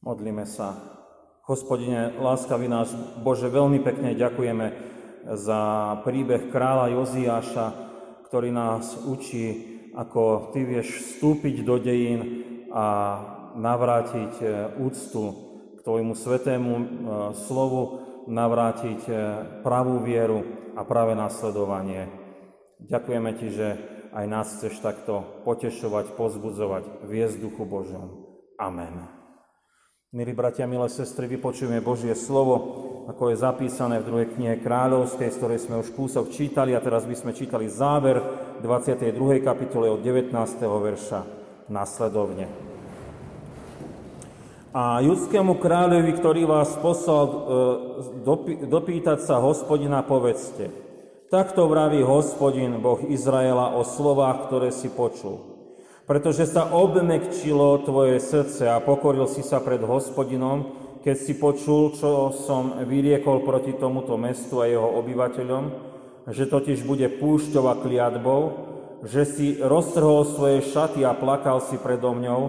Modlíme sa. Hospodine, láskavý náš Bože, veľmi pekne ďakujeme za príbeh kráľa Joziáša, ktorý nás učí, ako Ty vieš vstúpiť do dejín a navrátiť e, úctu k Tvojmu svetému e, slovu, navrátiť e, pravú vieru a práve nasledovanie. Ďakujeme Ti, že aj nás chceš takto potešovať, pozbudzovať, viesť Duchu Božom. Amen. Milí bratia, milé sestry, vypočujeme Božie slovo, ako je zapísané v druhej knihe Kráľovskej, z ktorej sme už kúsok čítali a teraz by sme čítali záver 22. kapitole od 19. verša nasledovne. A judskému kráľovi, ktorý vás poslal e, dopýtať sa hospodina, povedzte, takto vraví hospodin, Boh Izraela, o slovách, ktoré si počul pretože sa obmekčilo tvoje srdce a pokoril si sa pred hospodinom, keď si počul, čo som vyriekol proti tomuto mestu a jeho obyvateľom, že totiž bude púšťou a kliatbou, že si roztrhol svoje šaty a plakal si predo mňou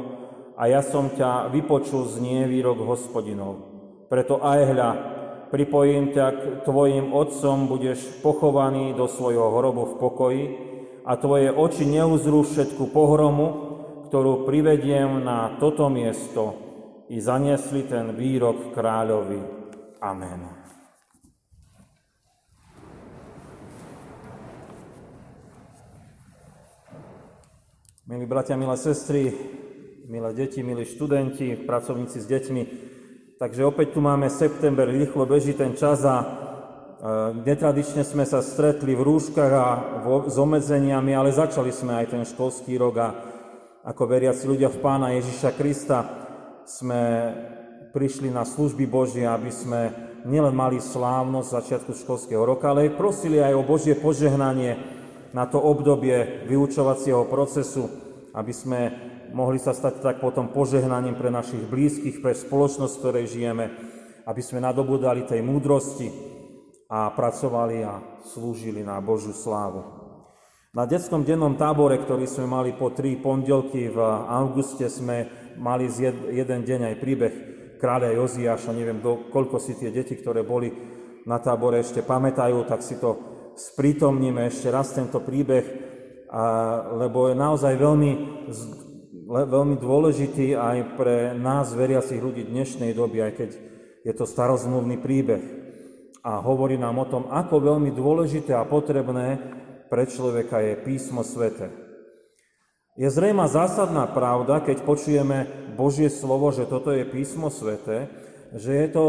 a ja som ťa vypočul z výrok hospodinov. Preto aj hľa, pripojím ťa k tvojim otcom, budeš pochovaný do svojho hrobu v pokoji, a tvoje oči neuzrú všetku pohromu, ktorú privediem na toto miesto i zaniesli ten výrok kráľovi. Amen. Milí bratia, milé sestry, milé deti, milí študenti, pracovníci s deťmi, takže opäť tu máme september, rýchlo beží ten čas a Netradične sme sa stretli v rúškach a s obmedzeniami, ale začali sme aj ten školský rok a ako veriaci ľudia v Pána Ježiša Krista sme prišli na služby Božie, aby sme nielen mali slávnosť začiatku školského roka, ale prosili aj o Božie požehnanie na to obdobie vyučovacieho procesu, aby sme mohli sa stať tak potom požehnaním pre našich blízkych, pre spoločnosť, v ktorej žijeme, aby sme nadobudali tej múdrosti, a pracovali a slúžili na Božiu slávu. Na detskom dennom tábore, ktorý sme mali po tri pondelky v auguste, sme mali z jeden deň aj príbeh kráľa Joziáša. Neviem, do, koľko si tie deti, ktoré boli na tábore, ešte pamätajú, tak si to sprítomníme ešte raz tento príbeh, lebo je naozaj veľmi, veľmi dôležitý aj pre nás, veriacich ľudí dnešnej doby, aj keď je to starozmluvný príbeh a hovorí nám o tom, ako veľmi dôležité a potrebné pre človeka je písmo svete. Je zrejma zásadná pravda, keď počujeme Božie slovo, že toto je písmo svete, že je to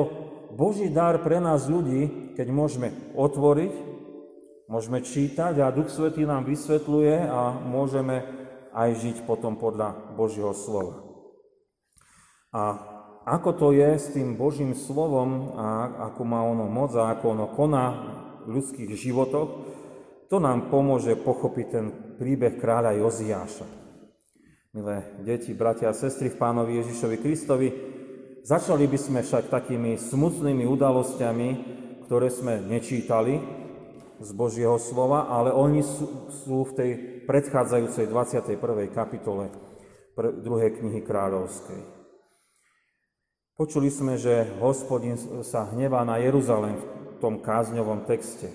Boží dar pre nás ľudí, keď môžeme otvoriť, môžeme čítať a Duch Svetý nám vysvetľuje a môžeme aj žiť potom podľa Božieho slova. A ako to je s tým Božím slovom a ako má ono moc a ako ono koná v ľudských životoch, to nám pomôže pochopiť ten príbeh kráľa Joziáša. Milé deti, bratia a sestry v pánovi Ježišovi Kristovi, začali by sme však takými smutnými udalosťami, ktoré sme nečítali z Božieho slova, ale oni sú, sú v tej predchádzajúcej 21. kapitole druhej knihy kráľovskej. Počuli sme, že hospodin sa hnevá na Jeruzalém v tom kázňovom texte.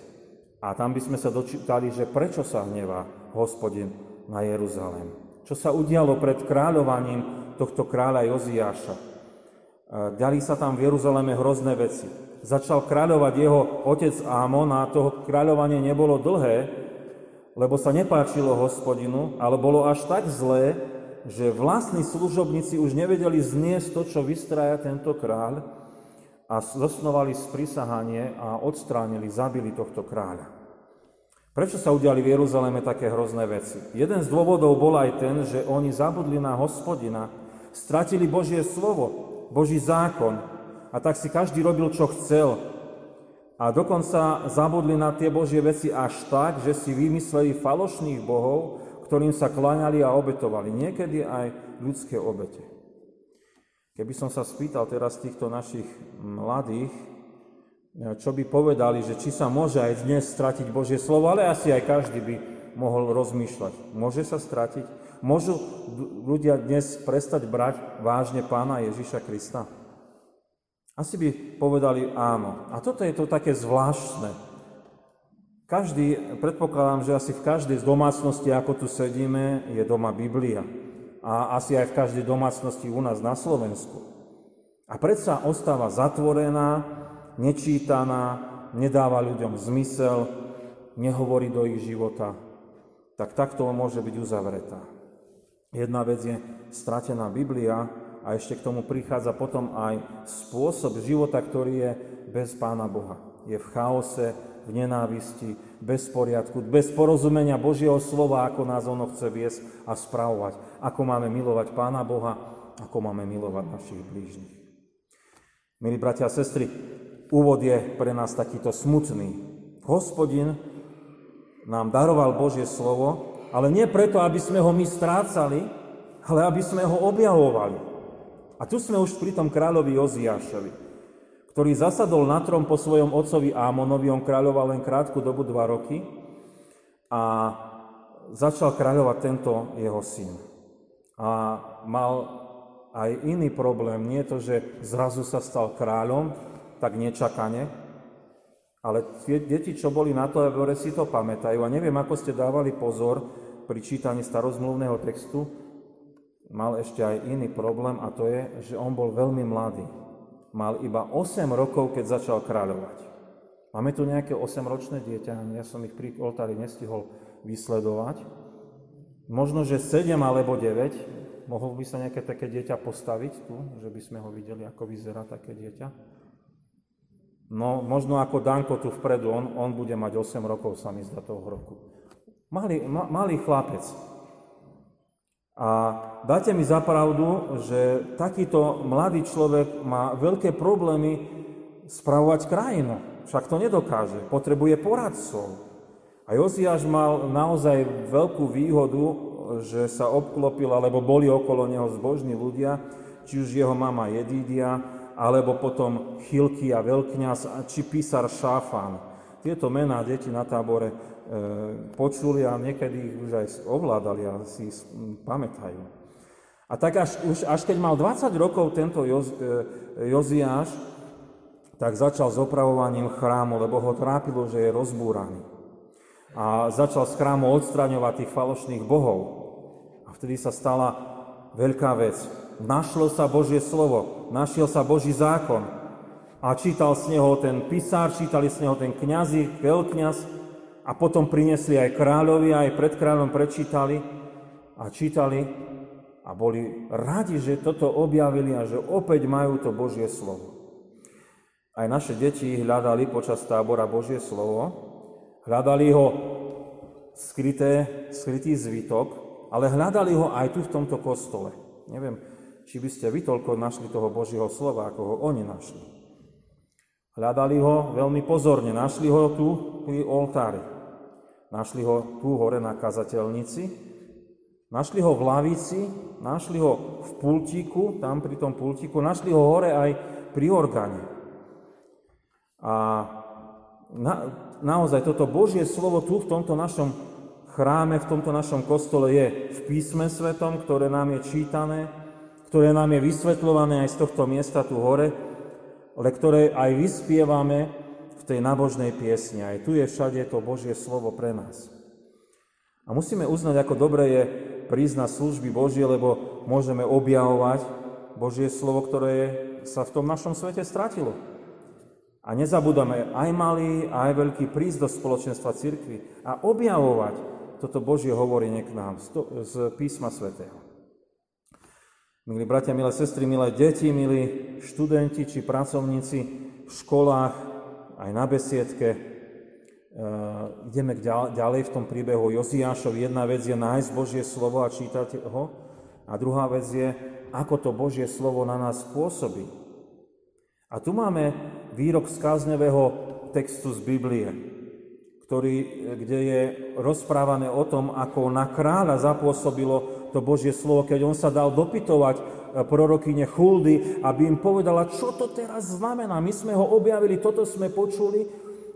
A tam by sme sa dočítali, že prečo sa hnevá hospodin na Jeruzalém. Čo sa udialo pred kráľovaním tohto kráľa Joziáša. Ďali sa tam v Jeruzaléme hrozné veci. Začal kráľovať jeho otec Ámon a toho kráľovanie nebolo dlhé, lebo sa nepáčilo hospodinu, ale bolo až tak zlé, že vlastní služobníci už nevedeli zniesť to, čo vystraja tento kráľ a zosnovali sprisahanie a odstránili, zabili tohto kráľa. Prečo sa udiali v Jeruzaleme také hrozné veci? Jeden z dôvodov bol aj ten, že oni zabudli na hospodina, stratili Božie slovo, Boží zákon a tak si každý robil, čo chcel. A dokonca zabudli na tie Božie veci až tak, že si vymysleli falošných bohov, ktorým sa kláňali a obetovali. Niekedy aj ľudské obete. Keby som sa spýtal teraz týchto našich mladých, čo by povedali, že či sa môže aj dnes stratiť Božie slovo, ale asi aj každý by mohol rozmýšľať. Môže sa stratiť? Môžu ľudia dnes prestať brať vážne pána Ježiša Krista? Asi by povedali áno. A toto je to také zvláštne. Každý, predpokladám, že asi v každej z domácnosti, ako tu sedíme, je doma Biblia. A asi aj v každej domácnosti u nás na Slovensku. A predsa ostáva zatvorená, nečítaná, nedáva ľuďom zmysel, nehovorí do ich života. Tak takto môže byť uzavretá. Jedna vec je stratená Biblia a ešte k tomu prichádza potom aj spôsob života, ktorý je bez Pána Boha. Je v chaose, v nenávisti, bez poriadku, bez porozumenia Božieho slova, ako nás ono chce viesť a spravovať. Ako máme milovať Pána Boha, ako máme milovať našich blížnych. Milí bratia a sestry, úvod je pre nás takýto smutný. Hospodin nám daroval Božie slovo ale nie preto, aby sme ho my strácali, ale aby sme ho objavovali. A tu sme už pri tom kráľovi Joziášovi, ktorý zasadol na trom po svojom otcovi Ámonovi, on kráľoval len krátku dobu, dva roky, a začal kráľovať tento jeho syn. A mal aj iný problém, nie to, že zrazu sa stal kráľom, tak nečakane, ale tie deti, čo boli na to, aby si to pamätajú. A neviem, ako ste dávali pozor pri čítaní starozmluvného textu, mal ešte aj iný problém a to je, že on bol veľmi mladý. Mal iba 8 rokov, keď začal kráľovať. Máme tu nejaké 8-ročné dieťa, ja som ich pri oltári nestihol vysledovať. Možno, že 7 alebo 9, mohol by sa nejaké také dieťa postaviť tu, že by sme ho videli, ako vyzerá také dieťa. No, možno ako Danko tu vpredu, on, on bude mať 8 rokov, sa mi zdá toho roku. Malý, ma, malý chlapec. A dáte mi za pravdu, že takýto mladý človek má veľké problémy spravovať krajinu. Však to nedokáže. Potrebuje poradcov. A Josiáš mal naozaj veľkú výhodu, že sa obklopil, alebo boli okolo neho zbožní ľudia, či už jeho mama Jedídia, alebo potom Chilky a Veľkňaz, či písar Šáfan. Tieto mená deti na tábore e, počuli a niekedy ich už aj ovládali a si pamätajú. A tak až, už, až keď mal 20 rokov tento Joz, e, Joziáš, tak začal s opravovaním chrámu, lebo ho trápilo, že je rozbúraný. A začal z chrámu odstraňovať tých falošných bohov. A vtedy sa stala veľká vec našlo sa Božie slovo, našiel sa Boží zákon a čítal z neho ten pisár, čítali z neho ten kňazi, veľkňaz a potom priniesli aj kráľovi, aj pred kráľom prečítali a čítali a boli radi, že toto objavili a že opäť majú to Božie slovo. Aj naše deti hľadali počas tábora Božie slovo, hľadali ho skryté, skrytý zvytok, ale hľadali ho aj tu v tomto kostole. Neviem, či by ste vy toľko našli toho Božieho slova, ako ho oni našli. Hľadali ho veľmi pozorne, našli ho tu pri oltári. Našli ho tu hore na kazateľnici, našli ho v lavici, našli ho v pultíku, tam pri tom pultíku, našli ho hore aj pri orgáne. A na, naozaj toto Božie slovo tu v tomto našom chráme, v tomto našom kostole je v písme svetom, ktoré nám je čítané, ktoré nám je vysvetľované aj z tohto miesta tu hore, ale ktoré aj vyspievame v tej nábožnej piesni. Aj tu je všade to Božie slovo pre nás. A musíme uznať, ako dobre je na služby Božie, lebo môžeme objavovať Božie slovo, ktoré sa v tom našom svete stratilo. A nezabúdame aj malý, aj veľký prísť do spoločenstva cirkvi a objavovať toto Božie hovorenie k nám z písma svätého. Milí bratia, milé sestry, milé deti, milí študenti či pracovníci v školách, aj na besiedke, e, ideme ďalej v tom príbehu Joziášov. Jedna vec je nájsť Božie slovo a čítať ho, a druhá vec je, ako to Božie slovo na nás pôsobí. A tu máme výrok z kázňového textu z Biblie, ktorý, kde je rozprávané o tom, ako na kráľa zapôsobilo to Božie slovo, keď on sa dal dopytovať e, prorokyne Chuldy, aby im povedala, čo to teraz znamená. My sme ho objavili, toto sme počuli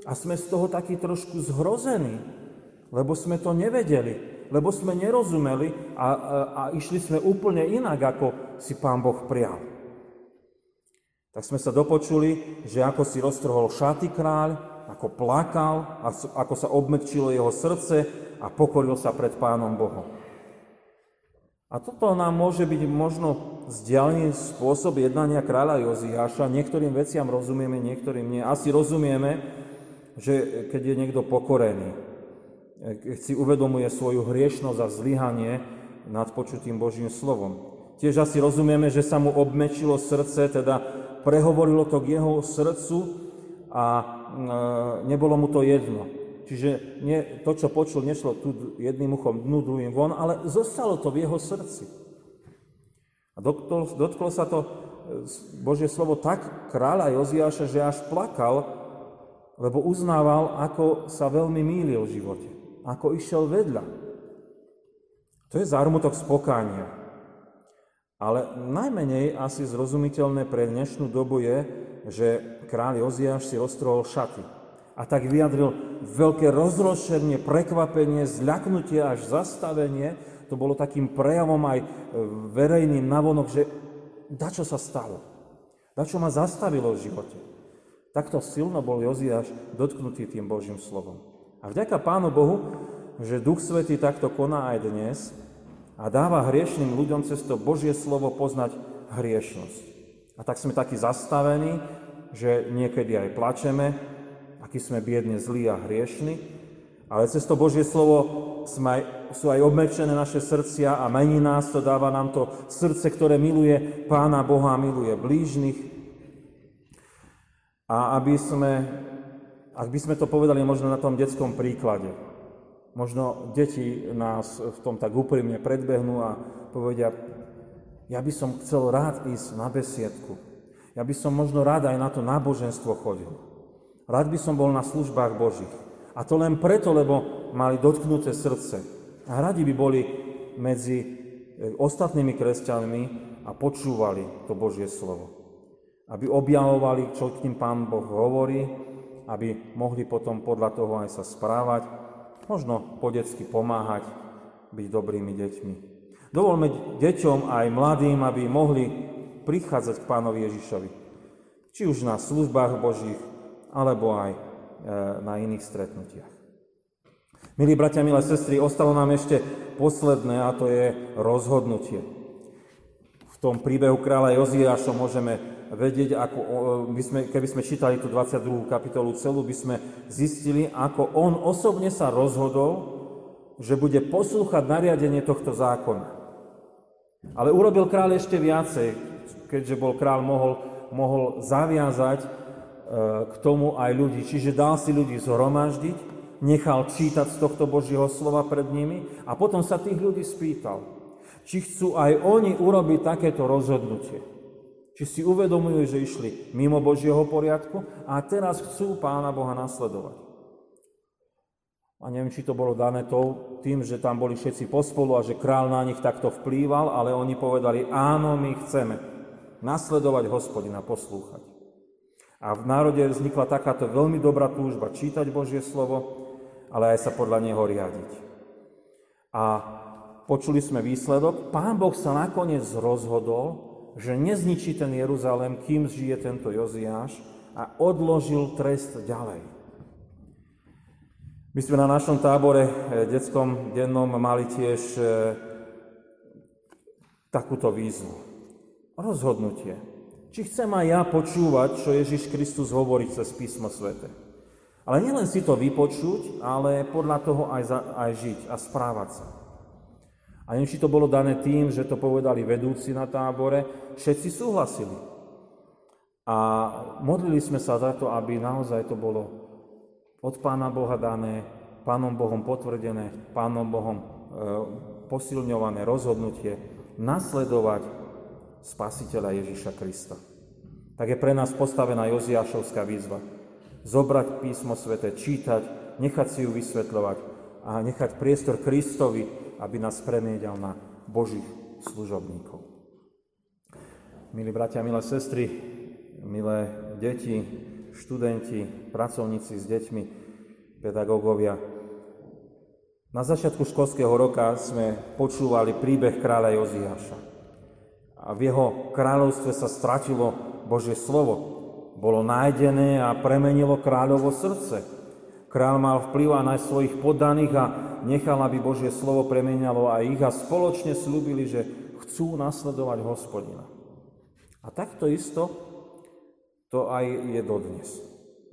a sme z toho takí trošku zhrození, lebo sme to nevedeli. lebo sme nerozumeli a, a, a išli sme úplne inak, ako si Pán Boh prijal. Tak sme sa dopočuli, že ako si roztrhol šaty kráľ, ako plakal, ako sa obmekčilo jeho srdce a pokoril sa pred Pánom Bohom. A toto nám môže byť možno vzdialený spôsob jednania kráľa Joziáša. Niektorým veciam rozumieme, niektorým nie. Asi rozumieme, že keď je niekto pokorený, keď si uvedomuje svoju hriešnosť a zlyhanie nad počutým Božím slovom. Tiež asi rozumieme, že sa mu obmečilo srdce, teda prehovorilo to k jeho srdcu a e, nebolo mu to jedno. Čiže nie, to, čo počul, nešlo tu jedným uchom dnu, druhým von, ale zostalo to v jeho srdci. A dotklo, dotklo sa to e, Božie slovo tak kráľa Joziáša, že až plakal, lebo uznával, ako sa veľmi mýlil v živote, ako išiel vedľa. To je zármutok spokánia. Ale najmenej asi zrozumiteľné pre dnešnú dobu je, že kráľ Joziáš si roztrhol šaty a tak vyjadril veľké rozrošenie, prekvapenie, zľaknutie až zastavenie. To bolo takým prejavom aj e, verejným navonok, že dačo sa stalo. Dačo ma zastavilo v živote. Takto silno bol Joziáš dotknutý tým Božím slovom. A vďaka Pánu Bohu, že Duch Svetý takto koná aj dnes a dáva hriešným ľuďom cez to Božie slovo poznať hriešnosť. A tak sme takí zastavení, že niekedy aj plačeme, aký sme biedne zlí a hriešni, ale cez to Božie slovo sú aj obmečené naše srdcia a mení nás to, dáva nám to srdce, ktoré miluje Pána Boha, miluje blížnych. A aby sme, ak by sme to povedali možno na tom detskom príklade, možno deti nás v tom tak úprimne predbehnú a povedia, ja by som chcel rád ísť na besiedku. Ja by som možno rád aj na to náboženstvo chodil. Rád by som bol na službách Božích. A to len preto, lebo mali dotknuté srdce. A radi by boli medzi e, ostatnými kresťanmi a počúvali to Božie slovo. Aby objavovali, čo k ním Pán Boh hovorí, aby mohli potom podľa toho aj sa správať, možno po detsky pomáhať, byť dobrými deťmi. Dovolme deťom aj mladým, aby mohli prichádzať k Pánovi Ježišovi. Či už na službách Božích, alebo aj e, na iných stretnutiach. Milí bratia, milé sestry, ostalo nám ešte posledné a to je rozhodnutie. V tom príbehu kráľa Joziáša môžeme vedieť, ako by sme, keby sme čítali tú 22. kapitolu celú, by sme zistili, ako on osobne sa rozhodol, že bude poslúchať nariadenie tohto zákona. Ale urobil kráľ ešte viacej, keďže bol kráľ mohol, mohol zaviazať k tomu aj ľudí. Čiže dal si ľudí zhromaždiť, nechal čítať z tohto Božieho slova pred nimi a potom sa tých ľudí spýtal, či chcú aj oni urobiť takéto rozhodnutie. Či si uvedomujú, že išli mimo Božieho poriadku a teraz chcú Pána Boha nasledovať. A neviem, či to bolo dané to, tým, že tam boli všetci pospolu a že král na nich takto vplýval, ale oni povedali, áno, my chceme nasledovať hospodina, poslúchať. A v národe vznikla takáto veľmi dobrá túžba čítať Božie slovo, ale aj sa podľa neho riadiť. A počuli sme výsledok. Pán Boh sa nakoniec rozhodol, že nezničí ten Jeruzalém, kým žije tento Joziáš a odložil trest ďalej. My sme na našom tábore eh, detskom dennom mali tiež eh, takúto výzvu. Rozhodnutie. Či chcem aj ja počúvať, čo Ježiš Kristus hovorí cez písmo svete. Ale nielen si to vypočuť, ale podľa toho aj, za, aj žiť a správať sa. A neviem, či to bolo dané tým, že to povedali vedúci na tábore, všetci súhlasili. A modlili sme sa za to, aby naozaj to bolo od Pána Boha dané, Pánom Bohom potvrdené, Pánom Bohom e, posilňované rozhodnutie nasledovať spasiteľa Ježiša Krista. Tak je pre nás postavená Joziášovská výzva. Zobrať písmo svete, čítať, nechať si ju vysvetľovať a nechať priestor Kristovi, aby nás premiedal na Božích služobníkov. Milí bratia, milé sestry, milé deti, študenti, pracovníci s deťmi, pedagógovia, Na začiatku školského roka sme počúvali príbeh kráľa Joziáša. A v jeho kráľovstve sa stratilo Božie slovo. Bolo nájdené a premenilo kráľovo srdce. Král mal vplyv na svojich poddaných a nechal, aby Božie slovo premenalo aj ich a spoločne slúbili, že chcú nasledovať hospodina. A takto isto to aj je dodnes.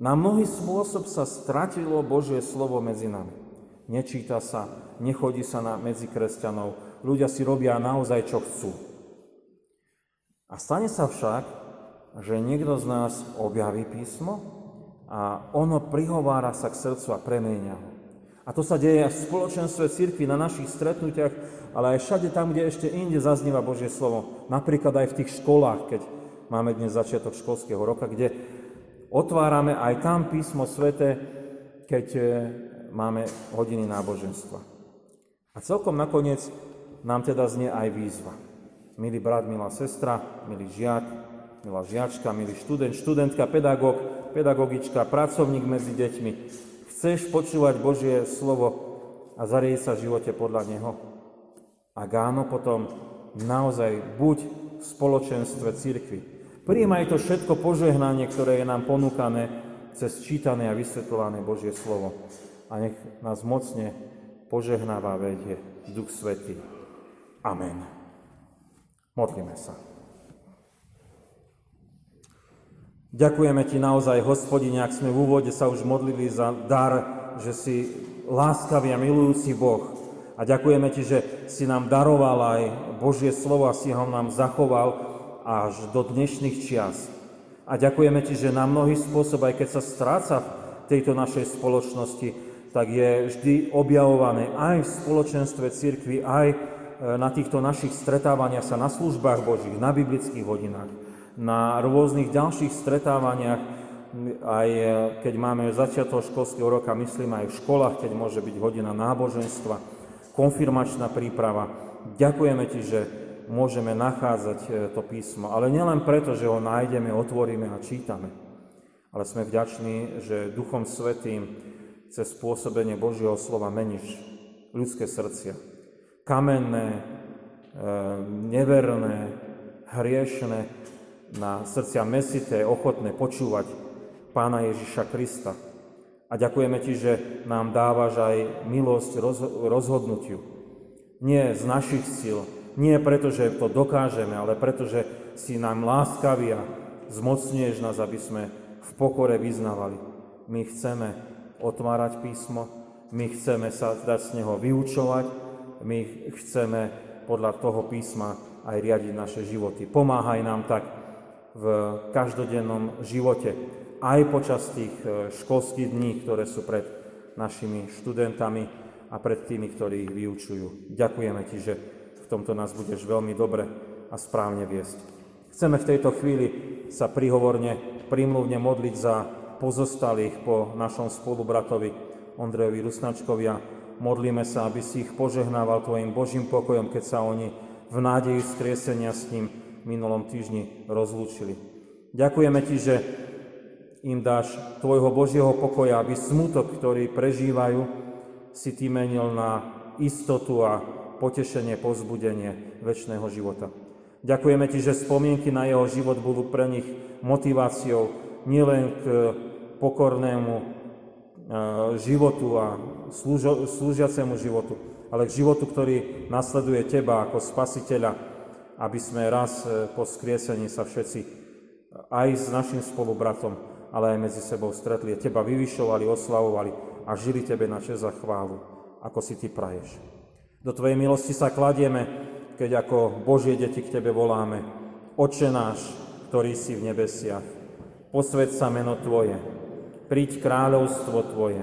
Na mnohý spôsob sa stratilo Božie slovo medzi nami nečíta sa, nechodí sa na, medzi kresťanov, ľudia si robia naozaj, čo chcú. A stane sa však, že niekto z nás objaví písmo a ono prihovára sa k srdcu a premenia ho. A to sa deje v spoločenstve cirkvi, na našich stretnutiach, ale aj všade tam, kde ešte inde zaznieva Božie slovo. Napríklad aj v tých školách, keď máme dnes začiatok školského roka, kde otvárame aj tam písmo svete, keď máme hodiny náboženstva. A celkom nakoniec nám teda znie aj výzva. Milý brat, milá sestra, milý žiak, milá žiačka, milý študent, študentka, pedagóg, pedagogička, pracovník medzi deťmi. Chceš počúvať Božie slovo a zarieť sa v živote podľa Neho? Ak áno, potom naozaj buď v spoločenstve církvy. Príjmaj to všetko požehnanie, ktoré je nám ponúkané cez čítané a vysvetľované Božie slovo a nech nás mocne požehnáva vedie Duch Svetý. Amen. Modlíme sa. Ďakujeme Ti naozaj, hospodine, ak sme v úvode sa už modlili za dar, že si láskavý a milujúci Boh. A ďakujeme Ti, že si nám daroval aj Božie slovo a si ho nám zachoval až do dnešných čias. A ďakujeme Ti, že na mnohý spôsob, aj keď sa stráca v tejto našej spoločnosti, tak je vždy objavované aj v spoločenstve cirkvi, aj na týchto našich stretávaniach sa na službách Božích, na biblických hodinách, na rôznych ďalších stretávaniach, aj e, keď máme začiatok školského roka, myslím aj v školách, keď môže byť hodina náboženstva, konfirmačná príprava. Ďakujeme Ti, že môžeme nachádzať e, to písmo, ale nielen preto, že ho nájdeme, otvoríme a čítame, ale sme vďační, že Duchom Svetým cez spôsobenie Božieho slova meníš ľudské srdcia. Kamenné, e, neverné, hriešné, na srdcia mesité, ochotné počúvať Pána Ježiša Krista. A ďakujeme Ti, že nám dávaš aj milosť rozhodnutiu. Nie z našich síl, nie preto, že to dokážeme, ale preto, že si nám láskavý a zmocnieš nás, aby sme v pokore vyznávali. My chceme otvárať písmo, my chceme sa dať z neho vyučovať, my chceme podľa toho písma aj riadiť naše životy. Pomáhaj nám tak v každodennom živote, aj počas tých e, školských dní, ktoré sú pred našimi študentami a pred tými, ktorí ich vyučujú. Ďakujeme Ti, že v tomto nás budeš veľmi dobre a správne viesť. Chceme v tejto chvíli sa prihovorne, prímluvne modliť za pozostalých po našom spolubratovi Ondrejovi Rusnačkovia. Modlíme sa, aby si ich požehnával Tvojim Božím pokojom, keď sa oni v nádeji skriesenia s ním minulom týždni rozlúčili. Ďakujeme Ti, že im dáš Tvojho Božieho pokoja, aby smutok, ktorý prežívajú, si Ty menil na istotu a potešenie, pozbudenie väčšného života. Ďakujeme Ti, že spomienky na jeho život budú pre nich motiváciou nielen k pokornému e, životu a slúžiacemu životu, ale k životu, ktorý nasleduje Teba ako Spasiteľa, aby sme raz e, po skriesení sa všetci aj s našim spolubratom, ale aj medzi sebou stretli, Teba vyvyšovali, oslavovali a žili Tebe na čest a chválu, ako si Ty praješ. Do Tvojej milosti sa kladieme, keď ako Božie deti k Tebe voláme. Oče náš, ktorý si v nebesiach, posved sa meno Tvoje, príď kráľovstvo Tvoje,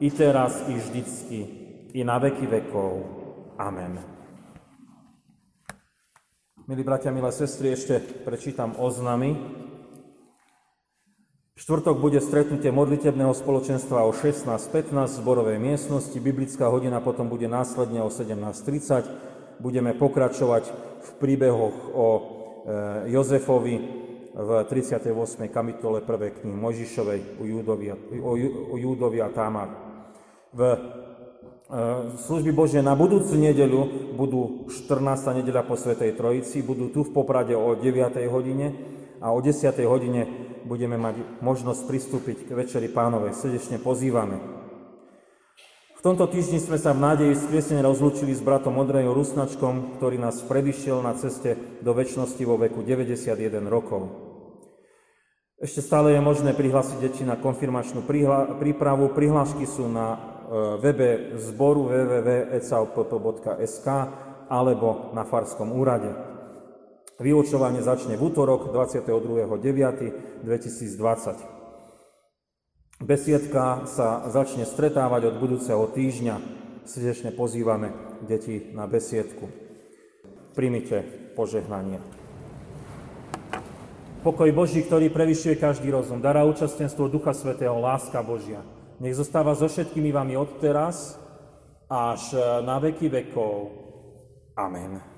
i teraz, i vždycky, i na veky vekov. Amen. Milí bratia, milé sestry, ešte prečítam oznamy. Štvrtok bude stretnutie modlitebného spoločenstva o 16.15 v zborovej miestnosti, biblická hodina potom bude následne o 17.30. Budeme pokračovať v príbehoch o e, Jozefovi v 38. kapitole 1. knihy Mojžišovej u Júdovi, o Júdovi a Támar. V e, služby Božie na budúcu nedeľu budú 14. nedeľa po Svetej Trojici, budú tu v Poprade o 9. hodine a o 10. hodine budeme mať možnosť pristúpiť k Večeri Pánovej. Srdečne pozývame. V tomto týždni sme sa v nádeji skriesene rozlúčili s bratom Ondrejom Rusnačkom, ktorý nás predišiel na ceste do väčšnosti vo veku 91 rokov. Ešte stále je možné prihlásiť deti na konfirmačnú prípravu. Prihlášky sú na webe zboru www.ecaupp.sk alebo na Farskom úrade. Vyučovanie začne v útorok 22.9.2020. Besiedka sa začne stretávať od budúceho týždňa. Srdečne pozývame deti na besiedku. Primite požehnanie. Pokoj Boží, ktorý prevyšuje každý rozum, dará účastenstvo Ducha Svetého, láska Božia. Nech zostáva so všetkými vami od teraz až na veky vekov. Amen.